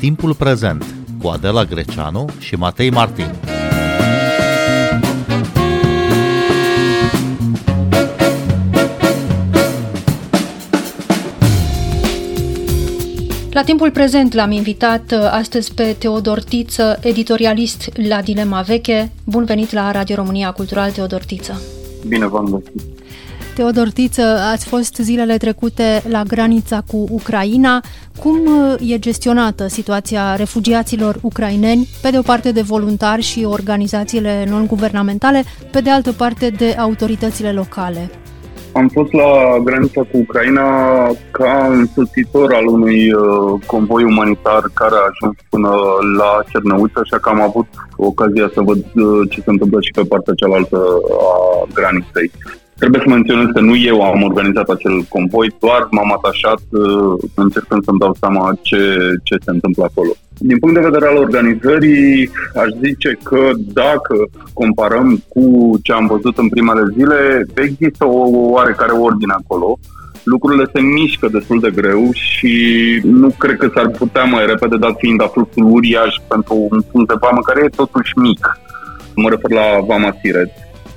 Timpul Prezent cu Adela Greceanu și Matei Martin. La timpul prezent l-am invitat uh, astăzi pe Teodor Tiță, editorialist la Dilema Veche. Bun venit la Radio România Cultural, Teodor Tiță. Bine v-am găsit. Teodor Tiță, ați fost zilele trecute la granița cu Ucraina. Cum uh, e gestionată situația refugiaților ucraineni, pe de o parte de voluntari și organizațiile non-guvernamentale, pe de altă parte de autoritățile locale? Am fost la granița cu Ucraina ca însoțitor al unui uh, convoi umanitar care a ajuns până la Cernăuți, așa că am avut ocazia să văd uh, ce se întâmplă și pe partea cealaltă a graniței. Trebuie să menționez că nu eu am organizat acel convoi, doar m-am atașat uh, încercând să-mi dau seama ce, ce se întâmplă acolo. Din punct de vedere al organizării, aș zice că dacă comparăm cu ce am văzut în primele zile, există o oarecare ordine acolo. Lucrurile se mișcă destul de greu și nu cred că s-ar putea mai repede, dat fiind afluxul uriaș pentru un punct de vamă care e totuși mic. Mă refer la Vama Siret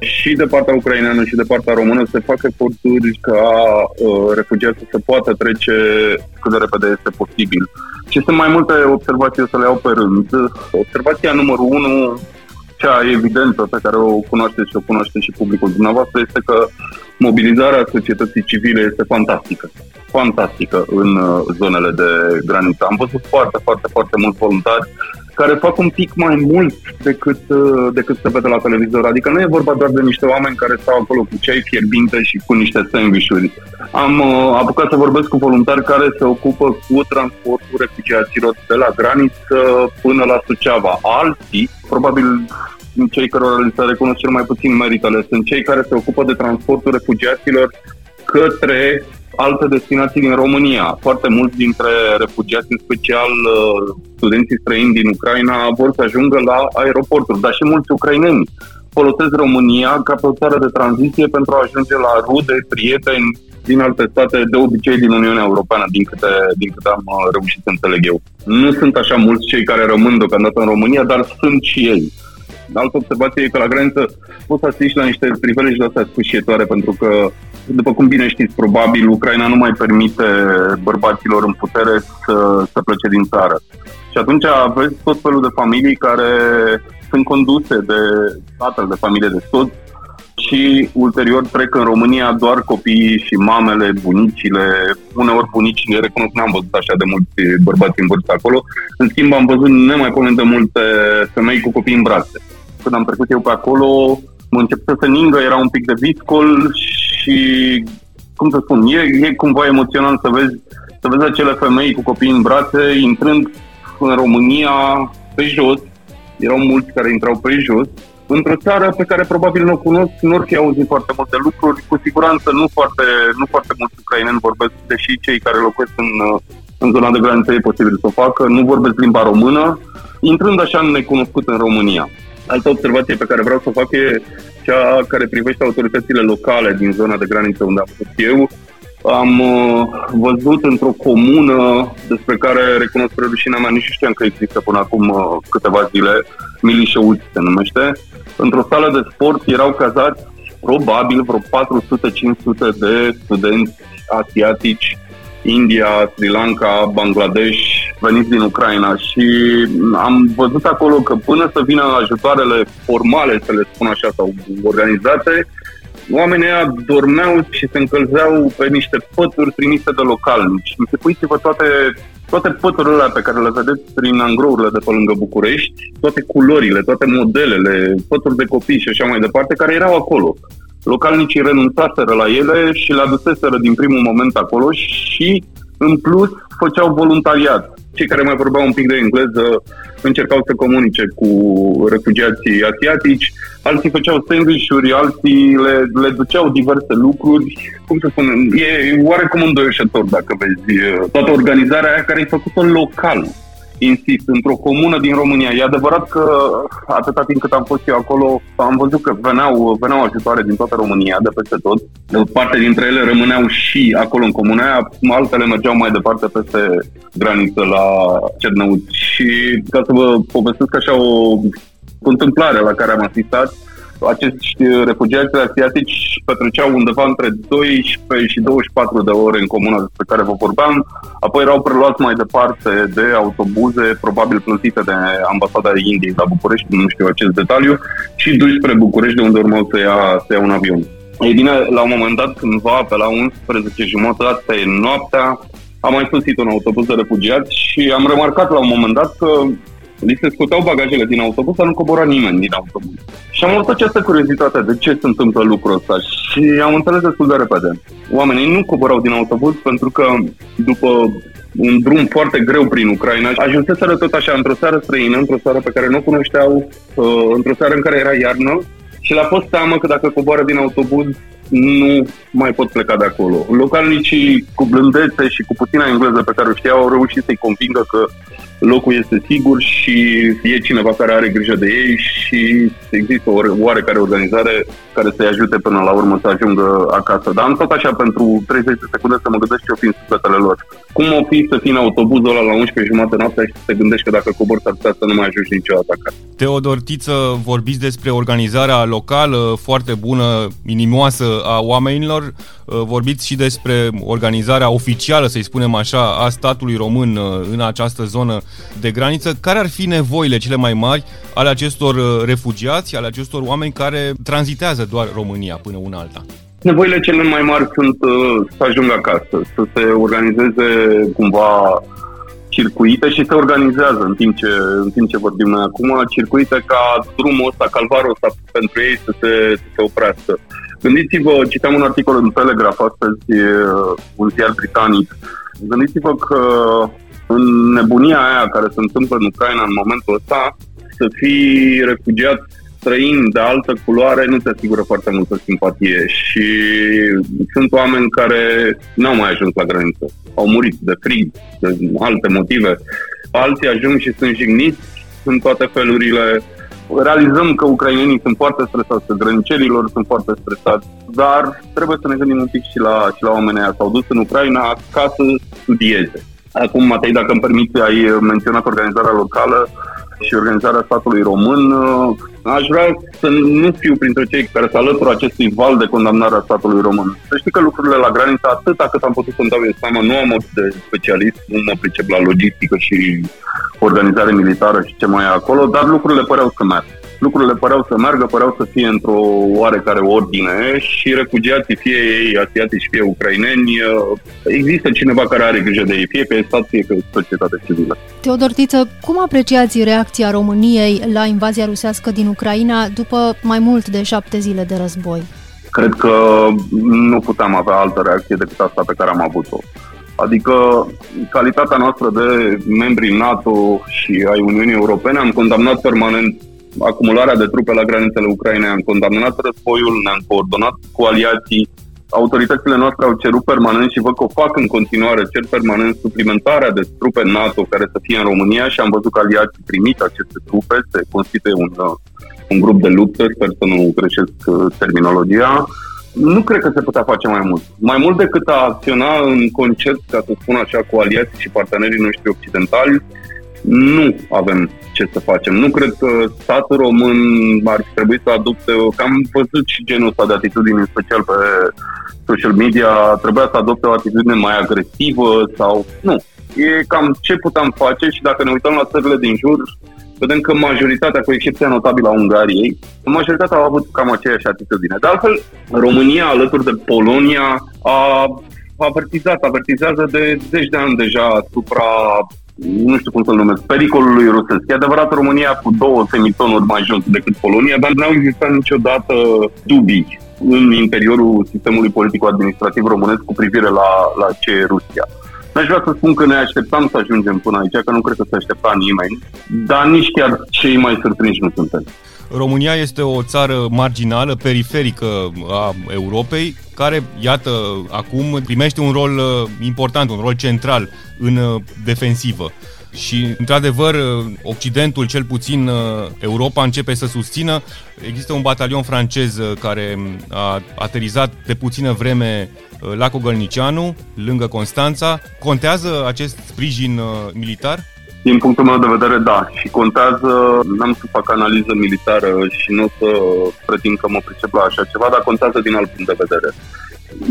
și de partea ucraineană și de partea română se fac eforturi ca uh, refugiații să poată trece cât de repede este posibil. Și sunt mai multe observații, o să le iau pe rând. Observația numărul unu, cea evidentă pe care o cunoașteți și o cunoaște și publicul dumneavoastră, este că mobilizarea societății civile este fantastică. Fantastică în uh, zonele de graniță. Am văzut foarte, foarte, foarte mulți voluntari care fac un pic mai mult decât, uh, decât se vede la televizor. Adică nu e vorba doar de niște oameni care stau acolo cu ceai fierbinte și cu niște sandvișuri. Am uh, apucat să vorbesc cu voluntari care se ocupă cu transportul refugiaților de la graniță până la Suceava. Alții, probabil cei care li se recunosc cel mai puțin meritele, sunt cei care se ocupă de transportul refugiaților către alte destinații din România. Foarte mulți dintre refugiați, în special uh, studenții străini din Ucraina, vor să ajungă la aeroporturi, dar și mulți ucraineni folosesc România ca pe o țară de tranziție pentru a ajunge la rude, prieteni din alte state, de obicei din Uniunea Europeană, din câte, din câte am uh, reușit să înțeleg eu. Nu sunt așa mulți cei care rămân deocamdată în România, dar sunt și ei. Altă observație e că la graniță poți să asisti la niște priveleji de astea sfârșietoare, pentru că după cum bine știți, probabil Ucraina nu mai permite bărbaților în putere să, să plece din țară. Și atunci aveți tot felul de familii care sunt conduse de tatăl de familie de soț și ulterior trec în România doar copiii și mamele, bunicile, uneori bunicii, recunosc, n-am văzut așa de mulți bărbați în vârstă acolo, în schimb am văzut nemaipomenit de multe femei cu copii în brațe. Când am trecut eu pe acolo, mă început să ningă, era un pic de viscol și, cum să spun, e, e cumva emoționant să vezi, să vezi acele femei cu copii în brațe intrând în România pe jos, erau mulți care intrau pe jos, într-o țară pe care probabil nu o cunosc, nu or fi auzit foarte multe lucruri, cu siguranță nu foarte, nu foarte mulți ucraineni vorbesc, deși cei care locuiesc în, în zona de graniță e posibil să o facă, nu vorbesc limba română, intrând așa necunoscut în România. Altă observație pe care vreau să o fac e cea care privește autoritățile locale din zona de graniță unde am fost eu. Am uh, văzut într-o comună despre care recunosc pe rușinea mea, nici știam că există până acum uh, câteva zile, Milișeuți se numește. Într-o sală de sport erau cazați probabil vreo 400-500 de studenți asiatici India, Sri Lanka, Bangladesh, veniți din Ucraina și am văzut acolo că până să vină ajutoarele formale, să le spun așa, sau organizate, oamenii ăia dormeau și se încălzeau pe niște pături trimise de localnici. Închipuiți-vă toate, toate păturile pe care le vedeți prin angrourile de pe lângă București, toate culorile, toate modelele, pături de copii și așa mai departe, care erau acolo localnicii renunțaseră la ele și le aduseseră din primul moment acolo și, în plus, făceau voluntariat. Cei care mai vorbeau un pic de engleză încercau să comunice cu refugiații asiatici, alții făceau sandwich-uri, alții le, le duceau diverse lucruri. Cum să spun, e oarecum îndoieșător dacă vezi toată organizarea aia care e făcută local insist, într-o comună din România. E adevărat că atâta timp cât am fost eu acolo, am văzut că veneau, veneau ajutoare din toată România, de peste tot. Parte dintre ele rămâneau și acolo în comuna aia, altele mergeau mai departe peste graniță la Cernăuți. Și ca să vă povestesc așa o întâmplare la care am asistat, acești refugiați asiatici petreceau undeva între 12 și 24 de ore în comuna despre care vă vorbeam, apoi erau preluați mai departe de autobuze, probabil plătite de ambasada Indiei la București, nu știu acest detaliu, și duși spre București, de unde urmau să ia, să ia un avion. Ei bine, la un moment dat, cândva, pe la 11 jumătate noaptea, am mai sosit un autobuz de refugiați și am remarcat la un moment dat că li se scoteau bagajele din autobuz, dar nu cobora nimeni din autobuz. Și am avut această curiozitate de ce se întâmplă lucrul ăsta și am înțeles destul de repede. Oamenii nu coborau din autobuz pentru că după un drum foarte greu prin Ucraina. Ajunseseră tot așa într-o seară străină, într-o seară pe care nu o cunoșteau, uh, într-o seară în care era iarnă și le-a fost teamă că dacă coboară din autobuz nu mai pot pleca de acolo. Localnicii cu blândețe și cu puțina engleză pe care o știau au reușit să-i convingă că locul este sigur și e cineva care are grijă de ei și există o oarecare organizare care să-i ajute până la urmă să ajungă acasă. Dar am tot așa pentru 30 de secunde să mă gândesc ce o fi în sufletele lor. Cum o fi să fii în autobuzul ăla la 11 jumate noaptea și să te gândești că dacă coborți s-ar putea să nu mai ajungi niciodată acasă. Teodor Tiță, vorbiți despre organizarea locală foarte bună, inimoasă a oamenilor. Vorbiți și despre organizarea oficială, să-i spunem așa, a statului român în această zonă de graniță. Care ar fi nevoile cele mai mari ale acestor refugiați, ale acestor oameni care tranzitează doar România până una alta? Nevoile cele mai mari sunt uh, să ajungă acasă, să se organizeze cumva circuite și se organizează în timp ce, în timp ce vorbim noi acum, circuite ca drumul ăsta, calvarul ăsta pentru ei să se, să se oprească. Gândiți-vă, citeam un articol în Telegraph astăzi, un ziar britanic, gândiți-vă că în nebunia aia care se întâmplă în Ucraina în momentul ăsta, să fii refugiat străin de altă culoare nu te asigură foarte multă simpatie și sunt oameni care n-au mai ajuns la graniță. Au murit de frig, de alte motive. Alții ajung și sunt jigniți în toate felurile. Realizăm că ucrainenii sunt foarte stresați, că grănicerilor sunt foarte stresați, dar trebuie să ne gândim un pic și la, și la oamenii aia. S-au dus în Ucraina ca să studieze. Acum, Matei, dacă îmi permite, ai menționat organizarea locală și organizarea statului român. Aș vrea să nu fiu printre cei care se alătură acestui val de condamnare a statului român. Să știi că lucrurile la graniță, atâta cât am putut să-mi dau eu seama, nu am de specialist, nu mă pricep la logistică și organizare militară și ce mai e acolo, dar lucrurile păreau să meargă lucrurile păreau să meargă, păreau să fie într-o oarecare ordine și refugiații, fie ei asiatici, fie ucraineni, uh, există cineva care are grijă de ei, fie că e stat, fie că e societate civilă. Teodor Tiță, cum apreciați reacția României la invazia rusească din Ucraina după mai mult de șapte zile de război? Cred că nu puteam avea altă reacție decât asta pe care am avut-o. Adică, calitatea noastră de membri NATO și ai Uniunii Europene am condamnat permanent acumularea de trupe la granițele Ucrainei, am condamnat războiul, ne-am coordonat cu aliații, autoritățile noastre au cerut permanent și văd că o fac în continuare, cer permanent suplimentarea de trupe NATO care să fie în România și am văzut că aliații trimit aceste trupe, se constituie un, un grup de luptă, sper să nu greșesc uh, terminologia. Nu cred că se putea face mai mult. Mai mult decât a acționa în concept, ca să spun așa, cu aliații și partenerii noștri occidentali, nu avem ce să facem. Nu cred că statul român ar trebui să adopte, că am văzut și genul ăsta de atitudine, în special pe social media, trebuia să adopte o atitudine mai agresivă sau... Nu. E cam ce putem face și dacă ne uităm la țările din jur, vedem că majoritatea, cu excepția notabilă a Ungariei, majoritatea au avut cam aceeași atitudine. De altfel, România, alături de Polonia, a avertizat, avertizează de zeci de ani deja asupra nu știu cum să-l numesc, pericolului rusesc. E adevărat, România cu două semitonuri mai jos decât Polonia, dar nu au existat niciodată dubii în interiorul sistemului politic-administrativ românesc cu privire la, la ce e Rusia. N-aș vrea să spun că ne așteptam să ajungem până aici, că nu cred că se aștepta nimeni, dar nici chiar cei mai surprinși nu suntem. România este o țară marginală, periferică a Europei, care, iată, acum primește un rol uh, important, un rol central în uh, defensivă. și, într-adevăr, Occidentul, cel puțin Europa, începe să susțină. Există un batalion francez care a aterizat de puțină vreme la Cogălnicianu, lângă Constanța. Contează acest sprijin militar? Din punctul meu de vedere, da. Și contează, n-am să fac analiză militară și nu o să pretind că mă pricep la așa ceva, dar contează din alt punct de vedere.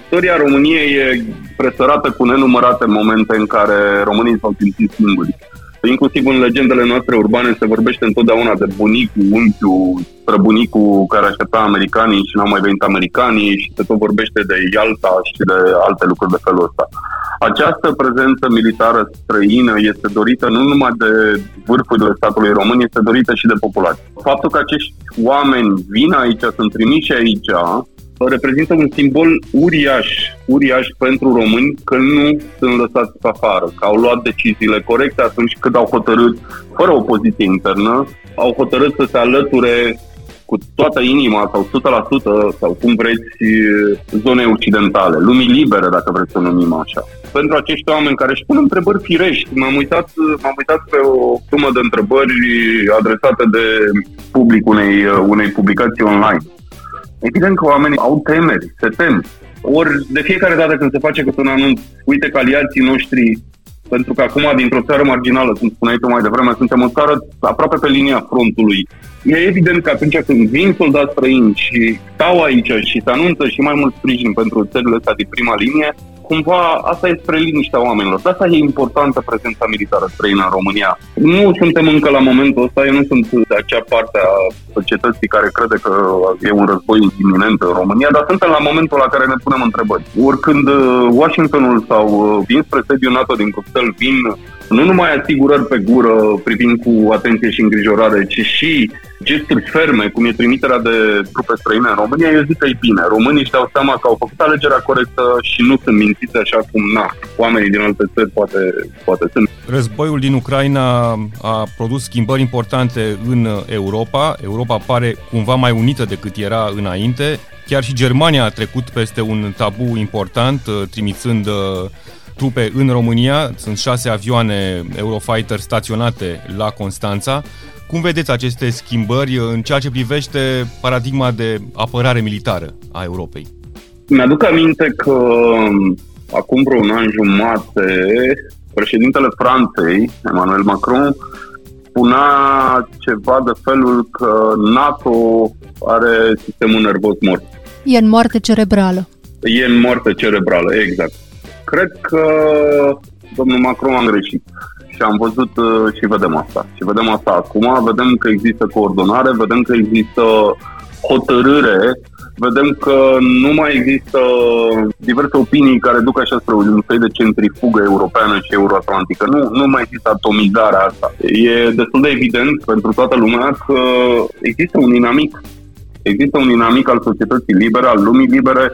Istoria României e presărată cu nenumărate momente în care românii s-au simțit singuri. Inclusiv în legendele noastre urbane se vorbește întotdeauna de bunicul, unchiul, străbunicul care aștepta americanii și n-au mai venit americanii și se tot vorbește de Ialta și de alte lucruri de felul ăsta. Această prezență militară străină este dorită nu numai de vârfurile statului român, este dorită și de populație. Faptul că acești oameni vin aici, sunt trimiși aici, reprezintă un simbol uriaș, uriaș pentru români că nu sunt lăsați pe afară, că au luat deciziile corecte atunci când au hotărât, fără opoziție internă, au hotărât să se alăture cu toată inima sau 100% sau cum vreți zone occidentale, lumii libere dacă vreți să o numim așa. Pentru acești oameni care își pun întrebări firești, m-am uitat, m-am uitat pe o sumă de întrebări adresate de public unei, unei publicații online Evident că oamenii au temeri, se tem. Ori de fiecare dată când se face câte un anunț, uite că aliații noștri, pentru că acum dintr-o țară marginală, cum spuneai tu mai devreme, suntem o țară aproape pe linia frontului. E evident că atunci când vin soldați străini și stau aici și se anunță și mai mult sprijin pentru țările astea din prima linie, cumva asta e spre liniștea oamenilor. De asta e importantă prezența militară străină în România. Nu suntem încă la momentul ăsta, eu nu sunt de acea parte a societății care crede că e un război iminent în România, dar suntem la momentul la care ne punem întrebări. Oricând uh, Washingtonul sau uh, vin spre sediul NATO din Bruxelles, vin nu numai asigurări pe gură privind cu atenție și îngrijorare, ci și gesturi ferme, cum e trimiterea de trupe străine în România, eu zic că e bine. Românii își dau seama că au făcut alegerea corectă și nu sunt mințiți așa cum, na, oamenii din alte țări poate, poate sunt. Războiul din Ucraina a produs schimbări importante în Europa. Europa pare cumva mai unită decât era înainte. Chiar și Germania a trecut peste un tabu important, trimițând trupe în România. Sunt șase avioane Eurofighter staționate la Constanța. Cum vedeți aceste schimbări în ceea ce privește paradigma de apărare militară a Europei? Mi-aduc aminte că um, acum vreo un an jumate, președintele Franței, Emmanuel Macron, spunea ceva de felul că NATO are sistemul nervos mort. E în moarte cerebrală. E în moarte cerebrală, exact. Cred că domnul Macron a greșit și am văzut uh, și vedem asta. Și vedem asta acum, vedem că există coordonare, vedem că există hotărâre, vedem că nu mai există diverse opinii care duc așa spre un fel de centrifugă europeană și euroatlantică. Nu, nu mai există atomizarea asta. E destul de evident pentru toată lumea că există un inamic. Există un inamic al societății libere, al lumii libere,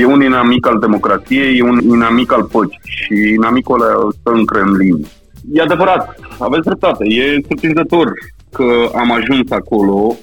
e un inamic al democrației, e un inamic al păcii și inamicul ăla stă în Kremlin. E adevărat, aveți dreptate, e surprinzător că am ajuns acolo.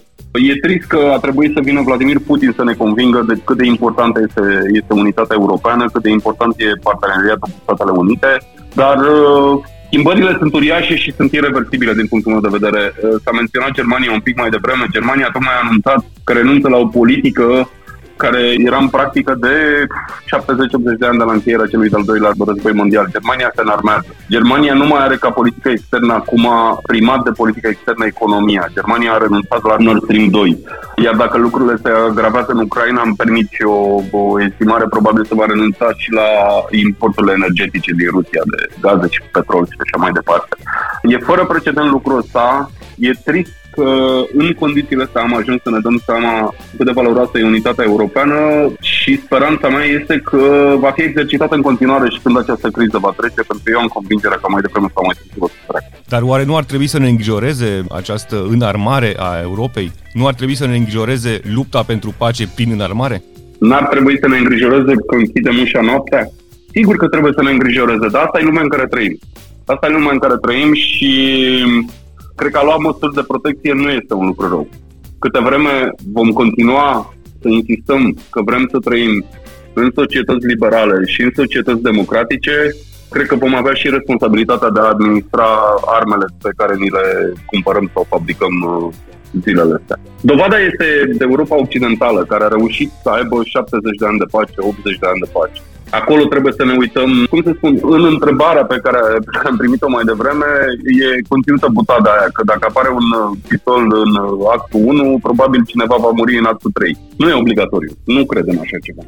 E trist că a trebuit să vină Vladimir Putin să ne convingă de cât de importantă este, este unitatea europeană, cât de important e parteneriatul cu Statele Unite, dar uh, Schimbările sunt uriașe și sunt irreversibile din punctul meu de vedere. Uh, s-a menționat Germania un pic mai devreme. Germania tocmai a anunțat că renunță la o politică care era în practică de 70-80 de ani de la încheierea celui de-al doilea război mondial. Germania se înarmează. Germania nu mai are ca politică externă acum primat de politică externă economia. Germania a renunțat la Nord Stream 2. Iar dacă lucrurile se agravează în Ucraina, îmi permit și o, o estimare, probabil să va renunța și la importurile energetice din Rusia de gaze și petrol și așa mai departe. E fără precedent lucrul ăsta. E trist că în condițiile astea am ajuns să ne dăm seama cât de valoroasă e unitatea europeană și speranța mea este că va fi exercitată în continuare și când această criză va trece, pentru că eu am convingerea că mai devreme sau mai târziu o să treacă. Dar oare nu ar trebui să ne îngrijoreze această înarmare a Europei? Nu ar trebui să ne îngrijoreze lupta pentru pace prin înarmare? N-ar trebui să ne îngrijoreze că închidem ușa noaptea? Sigur că trebuie să ne îngrijoreze, dar asta e lumea în care trăim. Asta e lumea în care trăim și cred că a luat măsuri de protecție nu este un lucru rău. Câte vreme vom continua să insistăm că vrem să trăim în societăți liberale și în societăți democratice, cred că vom avea și responsabilitatea de a administra armele pe care ni le cumpărăm sau fabricăm uh, zilele astea. Dovada este de Europa Occidentală, care a reușit să aibă 70 de ani de pace, 80 de ani de pace. Acolo trebuie să ne uităm, cum să spun, în întrebarea pe care, pe care am primit-o mai devreme, e conținută butada aia, că dacă apare un pistol în actul 1, probabil cineva va muri în actul 3. Nu e obligatoriu, nu cred în așa ceva.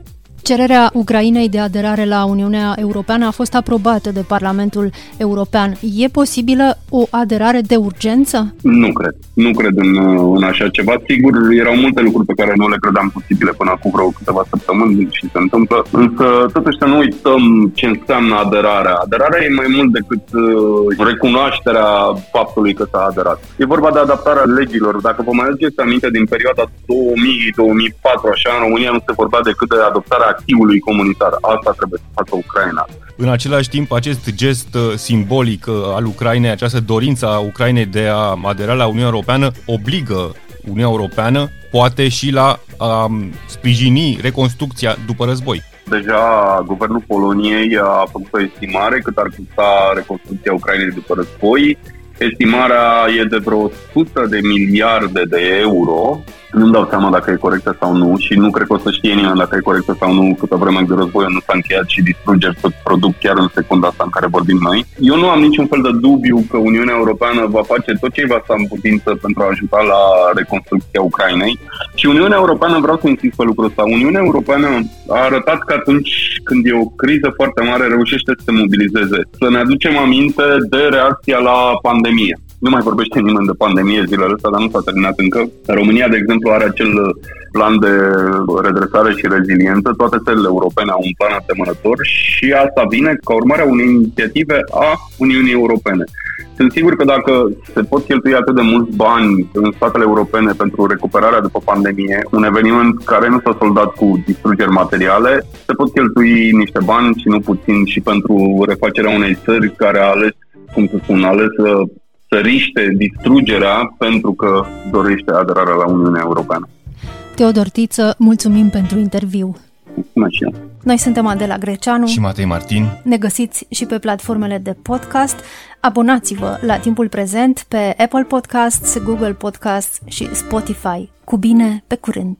Cererea Ucrainei de aderare la Uniunea Europeană a fost aprobată de Parlamentul European. E posibilă o aderare de urgență? Nu cred. Nu cred în, în așa ceva. Sigur, erau multe lucruri pe care nu le credeam posibile până acum vreo câteva săptămâni și se întâmplă. Însă, totuși, să nu uităm ce înseamnă aderarea. Aderarea e mai mult decât uh, recunoașterea faptului că s-a aderat. E vorba de adaptarea legilor. Dacă vă mai aduceți aminte din perioada 2000-2004, așa, în România nu se vorbea decât de adoptarea acquis comunitar. Asta trebuie să facă Ucraina. În același timp, acest gest uh, simbolic uh, al Ucrainei, această dorință a Ucrainei de a adera la Uniunea Europeană, obligă Uniunea Europeană poate și la a sprijini reconstrucția după război. Deja guvernul Poloniei a făcut o estimare cât ar costa reconstrucția Ucrainei după război. Estimarea e de vreo 100 de miliarde de euro nu-mi dau seama dacă e corectă sau nu și nu cred că o să știe nimeni dacă e corectă sau nu câtă vreme de război nu s-a încheiat și distrugeri tot produc chiar în secunda asta în care vorbim noi. Eu nu am niciun fel de dubiu că Uniunea Europeană va face tot ce va sta în putință pentru a ajuta la reconstrucția Ucrainei și Uniunea Europeană, vreau să insist pe lucrul ăsta, Uniunea Europeană a arătat că atunci când e o criză foarte mare reușește să se mobilizeze. Să ne aducem aminte de reacția la pandemie. Nu mai vorbește nimeni de pandemie zilele astea, dar nu s-a terminat încă. România, de exemplu, are acel plan de redresare și reziliență. Toate țările europene au un plan asemănător și asta vine ca urmare a unei inițiative a Uniunii Europene. Sunt sigur că dacă se pot cheltui atât de mulți bani în statele europene pentru recuperarea după pandemie, un eveniment care nu s-a soldat cu distrugeri materiale, se pot cheltui niște bani și nu puțin și pentru refacerea unei țări care a ales cum să spun, a ales să riște distrugerea pentru că dorește aderarea la Uniunea Europeană. Teodor Tiță, mulțumim pentru interviu. Mulțumesc și eu. Noi suntem Adela Greceanu și Matei Martin. Ne găsiți și pe platformele de podcast. Abonați-vă la timpul prezent pe Apple Podcasts, Google Podcasts și Spotify. Cu bine, pe curând!